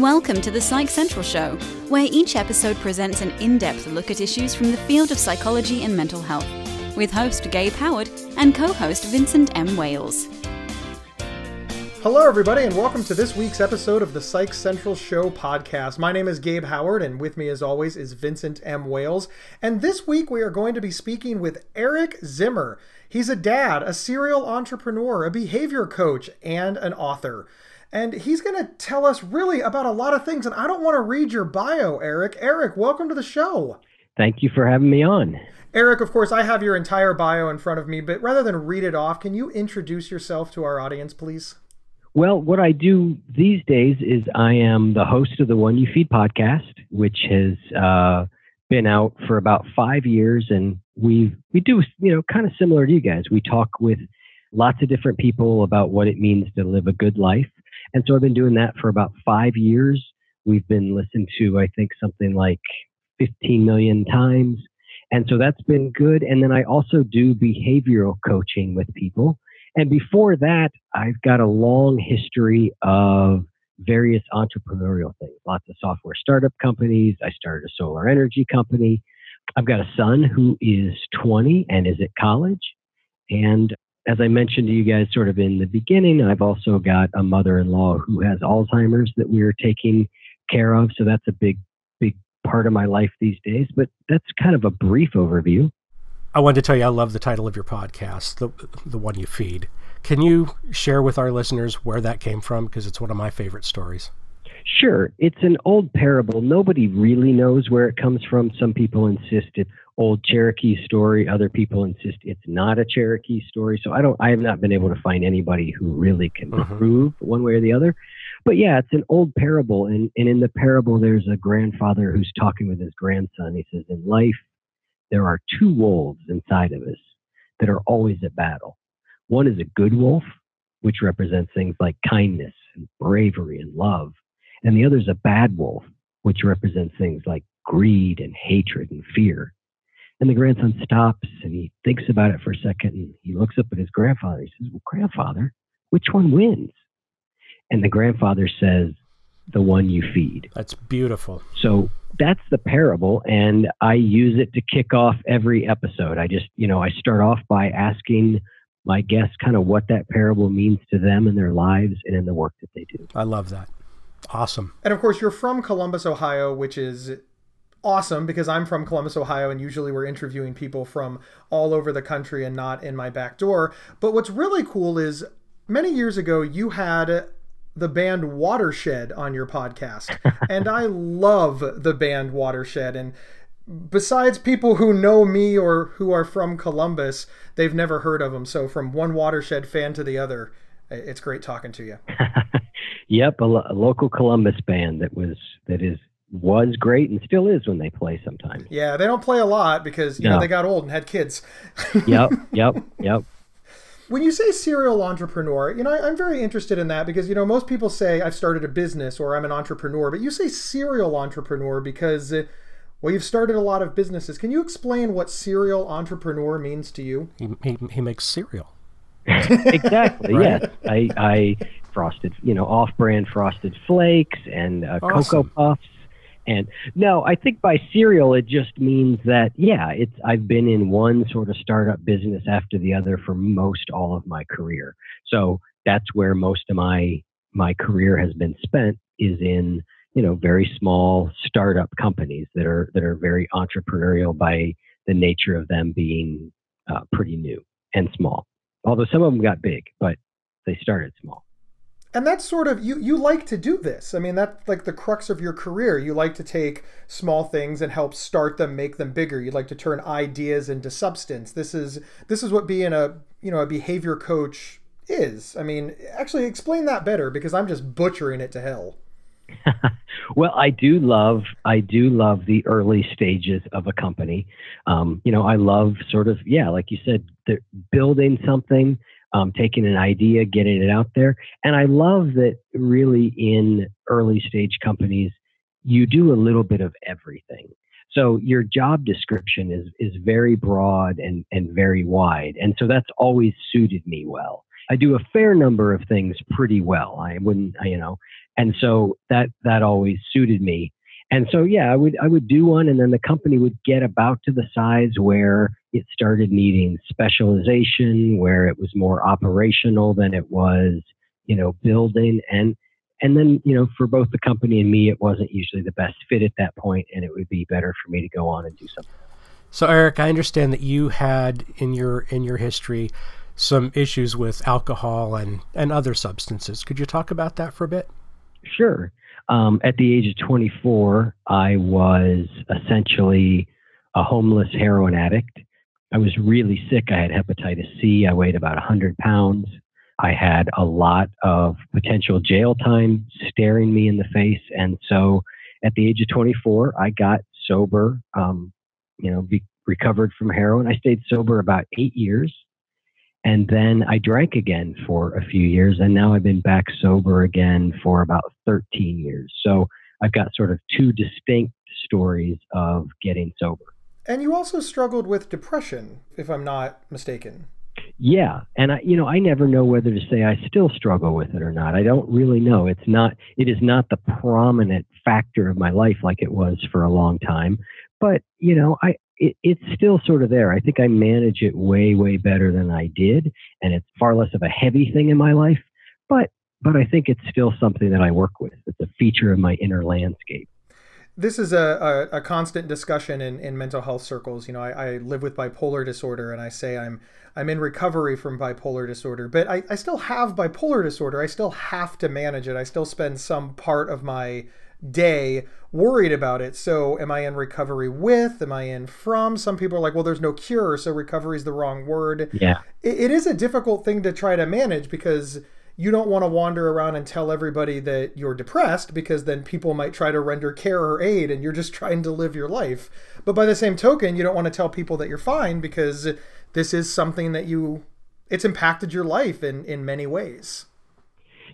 Welcome to the Psych Central Show, where each episode presents an in depth look at issues from the field of psychology and mental health, with host Gabe Howard and co host Vincent M. Wales. Hello, everybody, and welcome to this week's episode of the Psych Central Show podcast. My name is Gabe Howard, and with me, as always, is Vincent M. Wales. And this week, we are going to be speaking with Eric Zimmer. He's a dad, a serial entrepreneur, a behavior coach, and an author. And he's going to tell us really about a lot of things. And I don't want to read your bio, Eric. Eric, welcome to the show. Thank you for having me on. Eric, of course, I have your entire bio in front of me, but rather than read it off, can you introduce yourself to our audience, please? Well, what I do these days is I am the host of the One You Feed podcast, which has uh, been out for about five years, and we we do you know kind of similar to you guys. We talk with lots of different people about what it means to live a good life, and so I've been doing that for about five years. We've been listened to, I think, something like 15 million times. And so that's been good. And then I also do behavioral coaching with people. And before that, I've got a long history of various entrepreneurial things, lots of software startup companies. I started a solar energy company. I've got a son who is 20 and is at college. And as I mentioned to you guys sort of in the beginning, I've also got a mother in law who has Alzheimer's that we're taking care of. So that's a big, big part of my life these days. But that's kind of a brief overview. I wanted to tell you I love the title of your podcast, the the one you feed. Can you share with our listeners where that came from? Because it's one of my favorite stories. Sure. It's an old parable. Nobody really knows where it comes from. Some people insist it's old Cherokee story. Other people insist it's not a Cherokee story. So I don't I have not been able to find anybody who really can mm-hmm. prove one way or the other. But yeah, it's an old parable and, and in the parable there's a grandfather who's talking with his grandson. He says, In life there are two wolves inside of us that are always at battle. One is a good wolf, which represents things like kindness and bravery and love. And the other is a bad wolf, which represents things like greed and hatred and fear. And the grandson stops and he thinks about it for a second and he looks up at his grandfather. He says, Well, grandfather, which one wins? And the grandfather says, The one you feed. That's beautiful. So that's the parable. And I use it to kick off every episode. I just, you know, I start off by asking my guests kind of what that parable means to them in their lives and in the work that they do. I love that. Awesome. And of course, you're from Columbus, Ohio, which is awesome because I'm from Columbus, Ohio, and usually we're interviewing people from all over the country and not in my back door. But what's really cool is many years ago, you had the band Watershed on your podcast. and I love the band Watershed. And besides people who know me or who are from Columbus, they've never heard of them. So from one Watershed fan to the other, it's great talking to you. yep, a, lo- a, local Columbus band that was that is was great and still is when they play sometimes. Yeah, they don't play a lot because you no. know they got old and had kids. yep, yep, yep when you say serial entrepreneur, you know, I, am very interested in that because, you know, most people say I've started a business or I'm an entrepreneur, but you say serial entrepreneur because, uh, well, you've started a lot of businesses. Can you explain what serial entrepreneur means to you? He, he, he makes cereal. exactly. right? Yes. I, I frosted, you know, off-brand frosted flakes and uh, awesome. cocoa puffs and no, I think by serial it just means that yeah, it's I've been in one sort of startup business after the other for most all of my career. So that's where most of my my career has been spent is in you know very small startup companies that are that are very entrepreneurial by the nature of them being uh, pretty new and small. Although some of them got big, but they started small and that's sort of you you like to do this. I mean that's like the crux of your career. You like to take small things and help start them make them bigger. You like to turn ideas into substance. This is this is what being a you know a behavior coach is. I mean actually explain that better because i'm just butchering it to hell. Well i do love i do love the early stages of a company. Um, you know i love sort of yeah like you said building something um, taking an idea, getting it out there. And I love that really in early stage companies, you do a little bit of everything. So your job description is is very broad and and very wide, and so that's always suited me well. I do a fair number of things pretty well. I wouldn't, you know, and so that that always suited me. And so yeah, I would I would do one, and then the company would get about to the size where it started needing specialization, where it was more operational than it was, you know, building. And and then you know for both the company and me it wasn't usually the best fit at that point and it would be better for me to go on and do something. So eric i understand that you had in your in your history some issues with alcohol and and other substances. Could you talk about that for a bit? Sure. Um, at the age of 24 i was essentially a homeless heroin addict i was really sick i had hepatitis c i weighed about 100 pounds I had a lot of potential jail time staring me in the face. And so at the age of 24, I got sober, um, you know, be, recovered from heroin. I stayed sober about eight years. And then I drank again for a few years. And now I've been back sober again for about 13 years. So I've got sort of two distinct stories of getting sober. And you also struggled with depression, if I'm not mistaken. Yeah, and I, you know, I never know whether to say I still struggle with it or not. I don't really know. It's not. It is not the prominent factor of my life like it was for a long time. But you know, I it, it's still sort of there. I think I manage it way, way better than I did, and it's far less of a heavy thing in my life. But but I think it's still something that I work with. It's a feature of my inner landscape this is a, a, a, constant discussion in, in mental health circles. You know, I, I, live with bipolar disorder and I say I'm I'm in recovery from bipolar disorder, but I, I still have bipolar disorder. I still have to manage it. I still spend some part of my day worried about it. So am I in recovery with? Am I in from? Some people are like, well, there's no cure, so recovery is the wrong word. Yeah. it, it is a difficult thing to try to manage because you don't want to wander around and tell everybody that you're depressed because then people might try to render care or aid and you're just trying to live your life. But by the same token, you don't want to tell people that you're fine because this is something that you it's impacted your life in in many ways.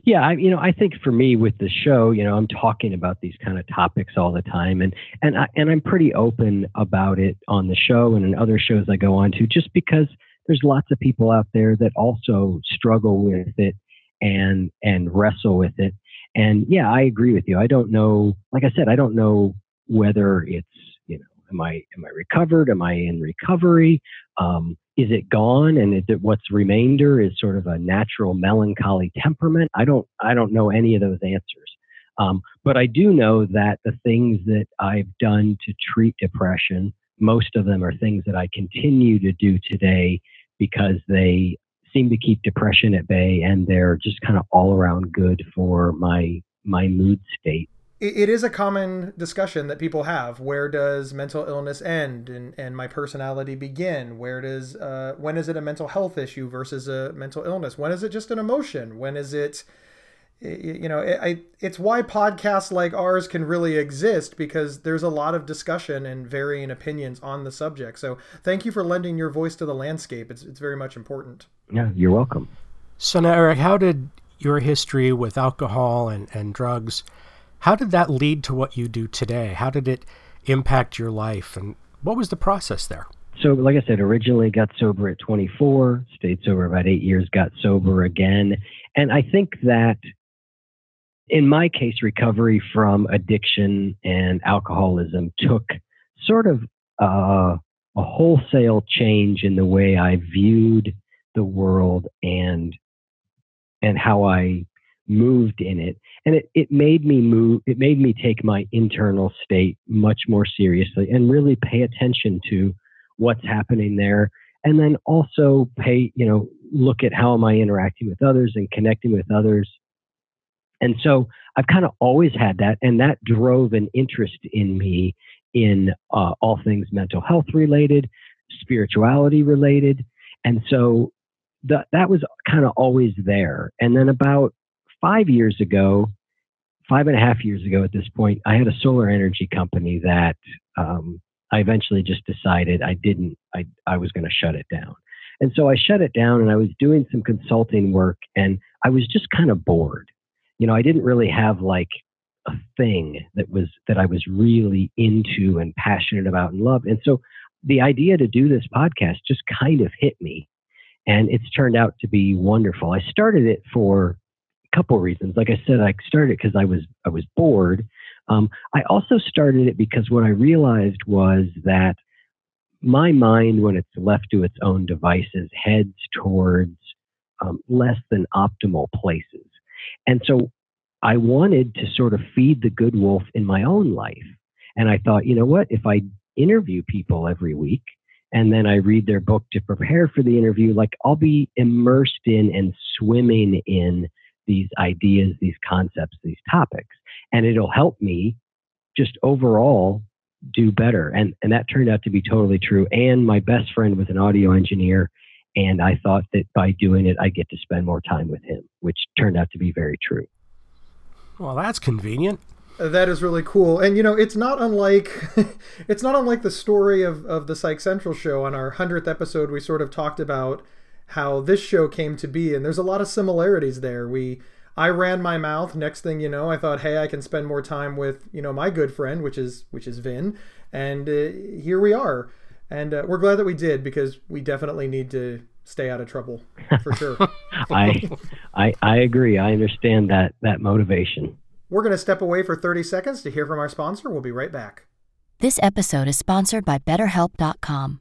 Yeah, I, you know, I think for me with the show, you know, I'm talking about these kind of topics all the time, and and I, and I'm pretty open about it on the show and in other shows I go on to, just because there's lots of people out there that also struggle with it and and wrestle with it. And yeah, I agree with you. I don't know. Like I said, I don't know whether it's you know, am I am I recovered? Am I in recovery? Um, is it gone? And is it what's remainder is sort of a natural melancholy temperament? I don't I don't know any of those answers. Um, but I do know that the things that I've done to treat depression, most of them are things that I continue to do today because they seem to keep depression at bay and they're just kind of all around good for my my mood state. It is a common discussion that people have. Where does mental illness end and, and my personality begin? Where does uh, when is it a mental health issue versus a mental illness? When is it just an emotion? When is it you know I, it's why podcasts like ours can really exist because there's a lot of discussion and varying opinions on the subject. So thank you for lending your voice to the landscape. It's, it's very much important. Yeah you're welcome. So now eric how did your history with alcohol and, and drugs how did that lead to what you do today? How did it impact your life and what was the process there? So like i said originally got sober at 24 stayed sober about eight years got sober again. And i think that in my case, recovery from addiction and alcoholism took sort of uh, a wholesale change in the way I viewed the world and and how I moved in it. And it, it made me move, it made me take my internal state much more seriously and really pay attention to what's happening there. And then also pay, you know, look at how am I interacting with others and connecting with others and so I've kind of always had that, and that drove an interest in me in uh, all things mental health related, spirituality related. And so that that was kind of always there. And then about five years ago, five and a half years ago at this point, I had a solar energy company that um, I eventually just decided I didn't, I, I was going to shut it down. And so I shut it down and I was doing some consulting work and I was just kind of bored you know, I didn't really have like a thing that was that I was really into and passionate about and love. And so the idea to do this podcast just kind of hit me. and it's turned out to be wonderful. I started it for a couple reasons. Like I said, I started it because I was I was bored. Um, I also started it because what I realized was that my mind, when it's left to its own devices, heads towards um, less than optimal places. And so I wanted to sort of feed the good wolf in my own life. And I thought, you know what? If I interview people every week and then I read their book to prepare for the interview, like I'll be immersed in and swimming in these ideas, these concepts, these topics. And it'll help me just overall do better. And, and that turned out to be totally true. And my best friend was an audio engineer. And I thought that by doing it, I get to spend more time with him, which turned out to be very true. Well, that's convenient. That is really cool. And you know, it's not unlike it's not unlike the story of, of the Psych Central show. On our hundredth episode, we sort of talked about how this show came to be, and there's a lot of similarities there. We I ran my mouth. Next thing you know, I thought, hey, I can spend more time with you know my good friend, which is which is Vin, and uh, here we are. And uh, we're glad that we did because we definitely need to stay out of trouble for sure. I, I I agree. I understand that that motivation. We're going to step away for 30 seconds to hear from our sponsor. We'll be right back. This episode is sponsored by BetterHelp.com.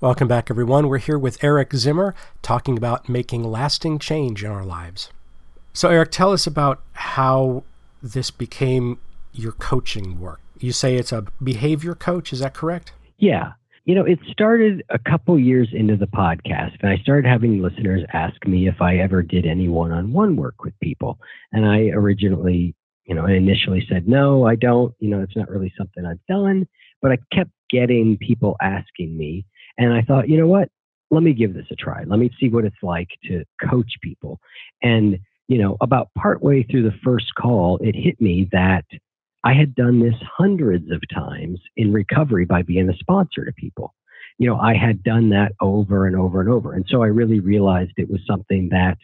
Welcome back, everyone. We're here with Eric Zimmer talking about making lasting change in our lives. So, Eric, tell us about how this became your coaching work. You say it's a behavior coach, is that correct? Yeah. You know, it started a couple years into the podcast, and I started having listeners ask me if I ever did any one on one work with people. And I originally, you know, initially said, no, I don't. You know, it's not really something I've done. But I kept getting people asking me. And I thought, you know what? Let me give this a try. Let me see what it's like to coach people. And, you know, about partway through the first call, it hit me that I had done this hundreds of times in recovery by being a sponsor to people. You know, I had done that over and over and over. And so I really realized it was something that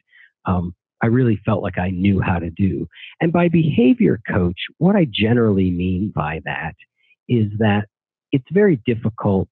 um, I really felt like I knew how to do. And by behavior coach, what I generally mean by that is that it's very difficult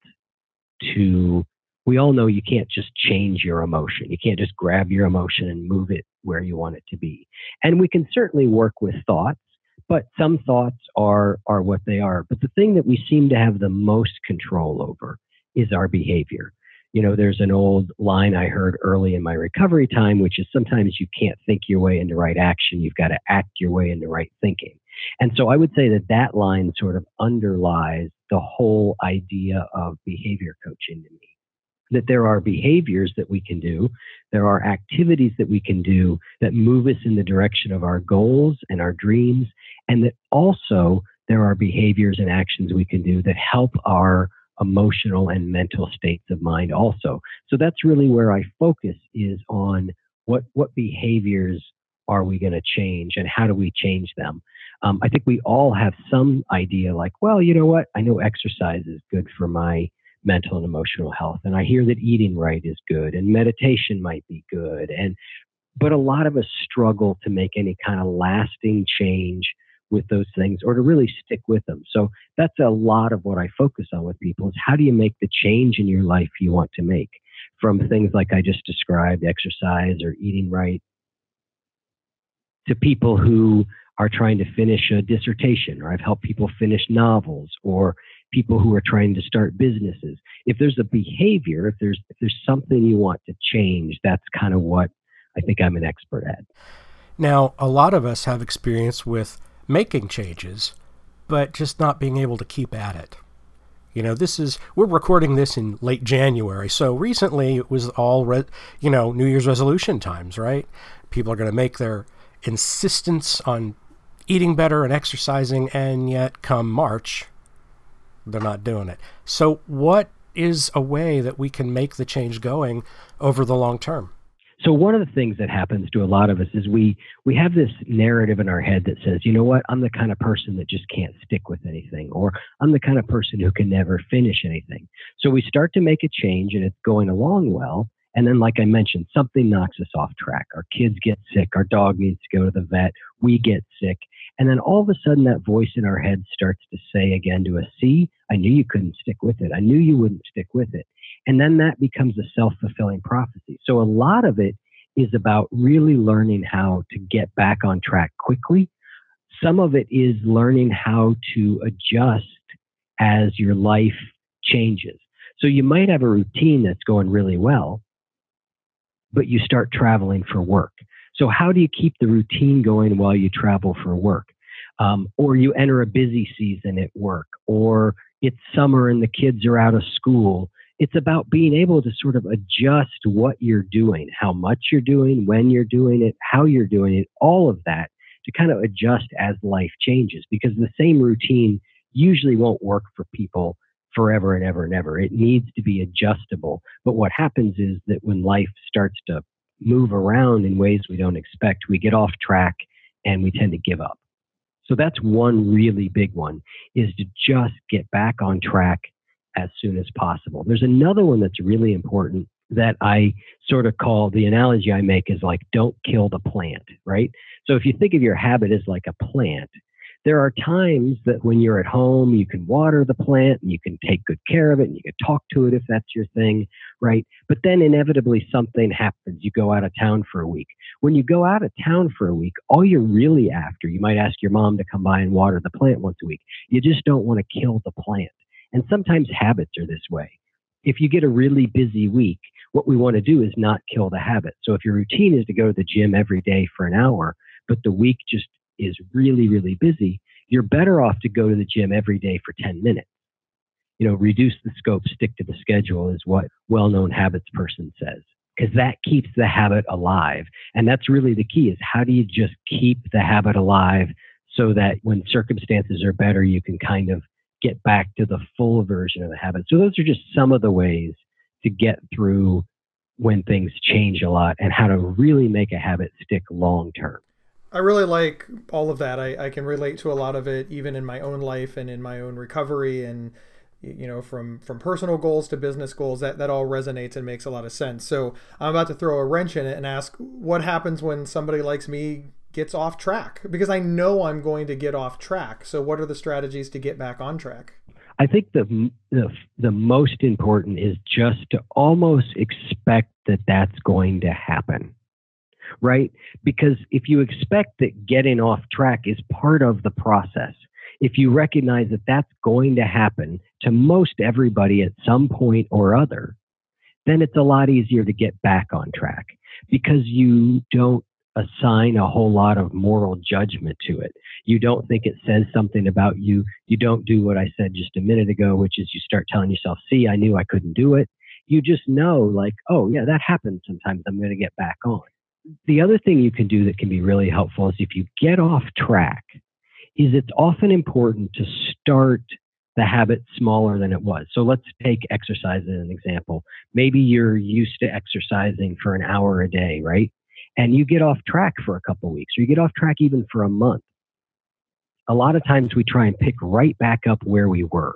to we all know you can't just change your emotion. You can't just grab your emotion and move it where you want it to be. And we can certainly work with thoughts, but some thoughts are are what they are. But the thing that we seem to have the most control over is our behavior. You know, there's an old line I heard early in my recovery time, which is sometimes you can't think your way into right action. You've got to act your way into right thinking. And so I would say that that line sort of underlies the whole idea of behavior coaching to me. That there are behaviors that we can do, there are activities that we can do that move us in the direction of our goals and our dreams, and that also there are behaviors and actions we can do that help our emotional and mental states of mind also. So that's really where I focus is on what what behaviors are we going to change and how do we change them? Um, I think we all have some idea like, well, you know what? I know exercise is good for my mental and emotional health. And I hear that eating right is good and meditation might be good. And, but a lot of us struggle to make any kind of lasting change with those things or to really stick with them. So that's a lot of what I focus on with people is how do you make the change in your life you want to make from things like I just described, exercise or eating right, to people who are trying to finish a dissertation, or I've helped people finish novels, or people who are trying to start businesses. If there's a behavior, if there's if there's something you want to change, that's kind of what I think I'm an expert at. Now, a lot of us have experience with making changes, but just not being able to keep at it. You know, this is we're recording this in late January, so recently it was all re- you know New Year's resolution times, right? People are going to make their insistence on eating better and exercising, and yet come March, they're not doing it. So, what is a way that we can make the change going over the long term? so one of the things that happens to a lot of us is we we have this narrative in our head that says, you know what, I'm the kind of person that just can't stick with anything, or I'm the kind of person who can never finish anything. So we start to make a change and it's going along well. And then, like I mentioned, something knocks us off track. Our kids get sick, our dog needs to go to the vet, we get sick. And then all of a sudden, that voice in our head starts to say again to us, See, I knew you couldn't stick with it. I knew you wouldn't stick with it. And then that becomes a self fulfilling prophecy. So a lot of it is about really learning how to get back on track quickly. Some of it is learning how to adjust as your life changes. So you might have a routine that's going really well, but you start traveling for work. So how do you keep the routine going while you travel for work? Um, or you enter a busy season at work, or it's summer and the kids are out of school it's about being able to sort of adjust what you're doing, how much you're doing, when you're doing it, how you're doing it, all of that to kind of adjust as life changes because the same routine usually won't work for people forever and ever and ever. It needs to be adjustable. But what happens is that when life starts to move around in ways we don't expect, we get off track and we tend to give up. So that's one really big one is to just get back on track as soon as possible. There's another one that's really important that I sort of call the analogy I make is like, don't kill the plant, right? So if you think of your habit as like a plant, there are times that when you're at home, you can water the plant and you can take good care of it and you can talk to it if that's your thing, right? But then inevitably something happens. You go out of town for a week. When you go out of town for a week, all you're really after, you might ask your mom to come by and water the plant once a week. You just don't want to kill the plant. And sometimes habits are this way. If you get a really busy week, what we want to do is not kill the habit. So if your routine is to go to the gym every day for an hour, but the week just is really, really busy, you're better off to go to the gym every day for 10 minutes. You know, reduce the scope, stick to the schedule is what well known habits person says. Because that keeps the habit alive. And that's really the key is how do you just keep the habit alive so that when circumstances are better, you can kind of get back to the full version of the habit. So those are just some of the ways to get through when things change a lot and how to really make a habit stick long term. I really like all of that. I, I can relate to a lot of it, even in my own life and in my own recovery, and you know, from from personal goals to business goals. That that all resonates and makes a lot of sense. So I'm about to throw a wrench in it and ask, what happens when somebody likes me gets off track because I know I'm going to get off track. So, what are the strategies to get back on track? I think the, the the most important is just to almost expect that that's going to happen. Right? Because if you expect that getting off track is part of the process, if you recognize that that's going to happen to most everybody at some point or other, then it's a lot easier to get back on track because you don't assign a whole lot of moral judgment to it. You don't think it says something about you. You don't do what I said just a minute ago, which is you start telling yourself, see, I knew I couldn't do it. You just know, like, oh, yeah, that happens sometimes. I'm going to get back on. The other thing you can do that can be really helpful is if you get off track, is it's often important to start the habit smaller than it was. So let's take exercise as an example. Maybe you're used to exercising for an hour a day, right? and you get off track for a couple weeks or you get off track even for a month. A lot of times we try and pick right back up where we were.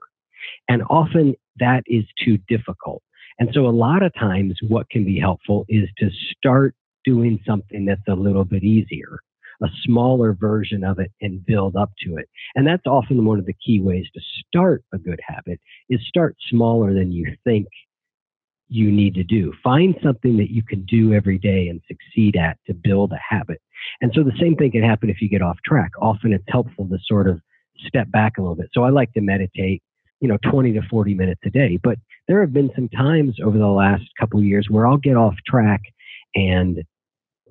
And often that is too difficult. And so a lot of times what can be helpful is to start doing something that's a little bit easier, a smaller version of it and build up to it. And that's often one of the key ways to start a good habit is start smaller than you think you need to do. Find something that you can do every day and succeed at to build a habit. And so the same thing can happen if you get off track. Often it's helpful to sort of step back a little bit. So I like to meditate, you know, 20 to 40 minutes a day. But there have been some times over the last couple of years where I'll get off track and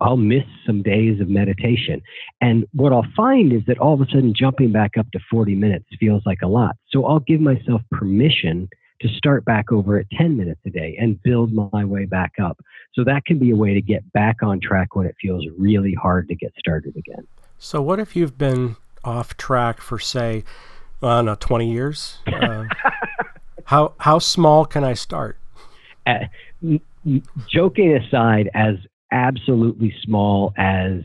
I'll miss some days of meditation. And what I'll find is that all of a sudden jumping back up to 40 minutes feels like a lot. So I'll give myself permission to start back over at 10 minutes a day and build my way back up. So that can be a way to get back on track when it feels really hard to get started again. So, what if you've been off track for, say, I don't know, 20 years? Uh, how, how small can I start? Uh, joking aside, as absolutely small as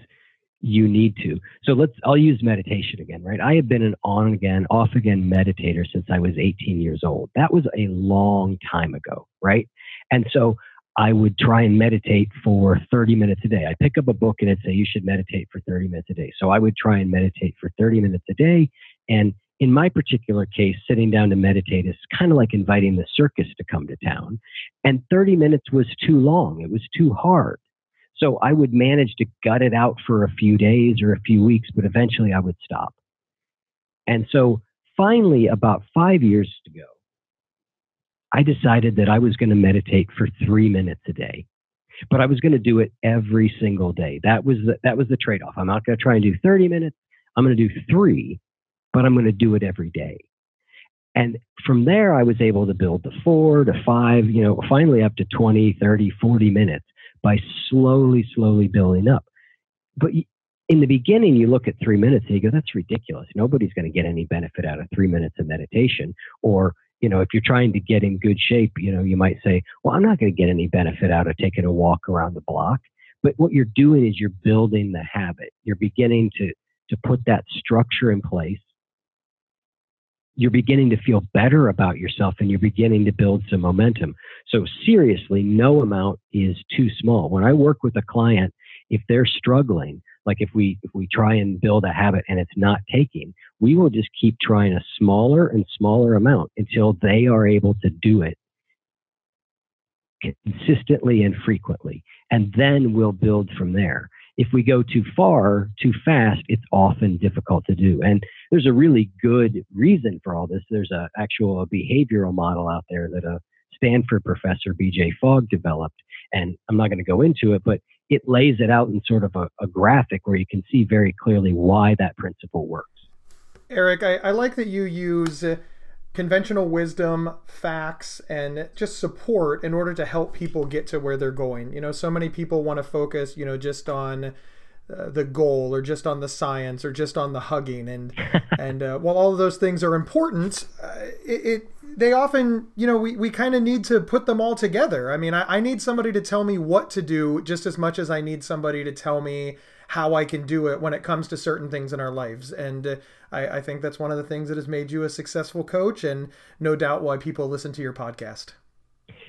you need to. So let's, I'll use meditation again, right? I have been an on again, off again meditator since I was 18 years old. That was a long time ago, right? And so I would try and meditate for 30 minutes a day. I pick up a book and it'd say you should meditate for 30 minutes a day. So I would try and meditate for 30 minutes a day. And in my particular case, sitting down to meditate is kind of like inviting the circus to come to town. And 30 minutes was too long. It was too hard. So I would manage to gut it out for a few days or a few weeks, but eventually I would stop. And so finally, about five years ago, I decided that I was going to meditate for three minutes a day, but I was going to do it every single day. That was the, that was the trade off. I'm not going to try and do 30 minutes. I'm going to do three, but I'm going to do it every day. And from there, I was able to build to four to five, you know, finally up to 20, 30, 40 minutes by slowly, slowly building up. But in the beginning, you look at three minutes and you go, that's ridiculous. Nobody's going to get any benefit out of three minutes of meditation. Or, you know, if you're trying to get in good shape, you know, you might say, well, I'm not going to get any benefit out of taking a walk around the block. But what you're doing is you're building the habit. You're beginning to, to put that structure in place you're beginning to feel better about yourself and you're beginning to build some momentum. So seriously, no amount is too small. When I work with a client, if they're struggling, like if we if we try and build a habit and it's not taking, we will just keep trying a smaller and smaller amount until they are able to do it consistently and frequently. And then we'll build from there if we go too far, too fast, it's often difficult to do. And there's a really good reason for all this. There's a actual behavioral model out there that a Stanford professor, BJ Fogg, developed. And I'm not going to go into it, but it lays it out in sort of a, a graphic where you can see very clearly why that principle works. Eric, I, I like that you use conventional wisdom, facts, and just support in order to help people get to where they're going. You know, so many people want to focus, you know, just on uh, the goal or just on the science or just on the hugging and and uh, while all of those things are important uh, it, it, they often you know we, we kind of need to put them all together i mean I, I need somebody to tell me what to do just as much as i need somebody to tell me how I can do it when it comes to certain things in our lives. And uh, I, I think that's one of the things that has made you a successful coach, and no doubt why people listen to your podcast.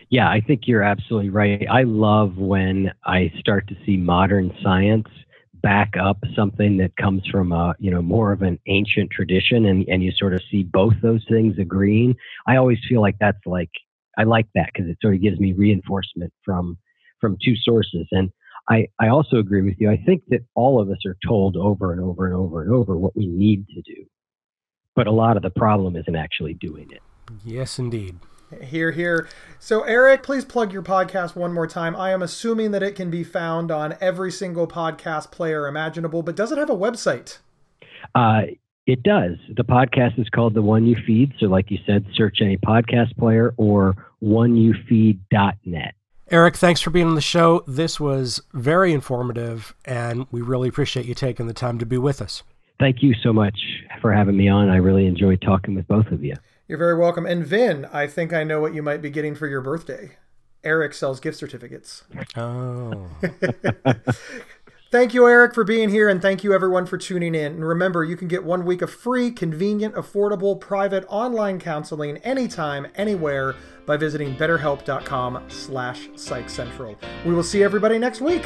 Yeah, I think you're absolutely right. I love when I start to see modern science back up something that comes from a you know more of an ancient tradition and and you sort of see both those things agreeing i always feel like that's like i like that because it sort of gives me reinforcement from from two sources and I, I also agree with you. I think that all of us are told over and over and over and over what we need to do. But a lot of the problem isn't actually doing it. Yes, indeed. Here, here. So, Eric, please plug your podcast one more time. I am assuming that it can be found on every single podcast player imaginable, but does it have a website? Uh, it does. The podcast is called The One You Feed. So, like you said, search any podcast player or oneyoufeed.net. Eric, thanks for being on the show. This was very informative, and we really appreciate you taking the time to be with us. Thank you so much for having me on. I really enjoyed talking with both of you. You're very welcome. And Vin, I think I know what you might be getting for your birthday. Eric sells gift certificates. Oh. Thank you, Eric, for being here, and thank you, everyone, for tuning in. And remember, you can get one week of free, convenient, affordable, private online counseling anytime, anywhere by visiting betterhelp.com slash psychcentral. We will see everybody next week.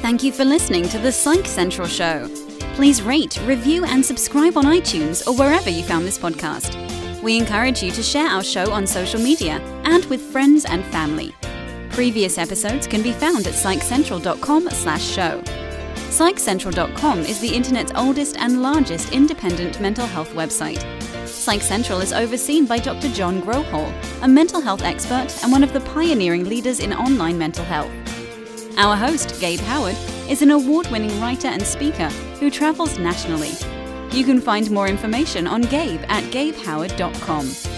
Thank you for listening to the Psych Central Show. Please rate, review, and subscribe on iTunes or wherever you found this podcast. We encourage you to share our show on social media and with friends and family. Previous episodes can be found at psychcentral.com slash show. PsychCentral.com is the internet's oldest and largest independent mental health website. Psych Central is overseen by Dr. John Grohol, a mental health expert and one of the pioneering leaders in online mental health. Our host, Gabe Howard, is an award winning writer and speaker who travels nationally. You can find more information on Gabe at gabehoward.com.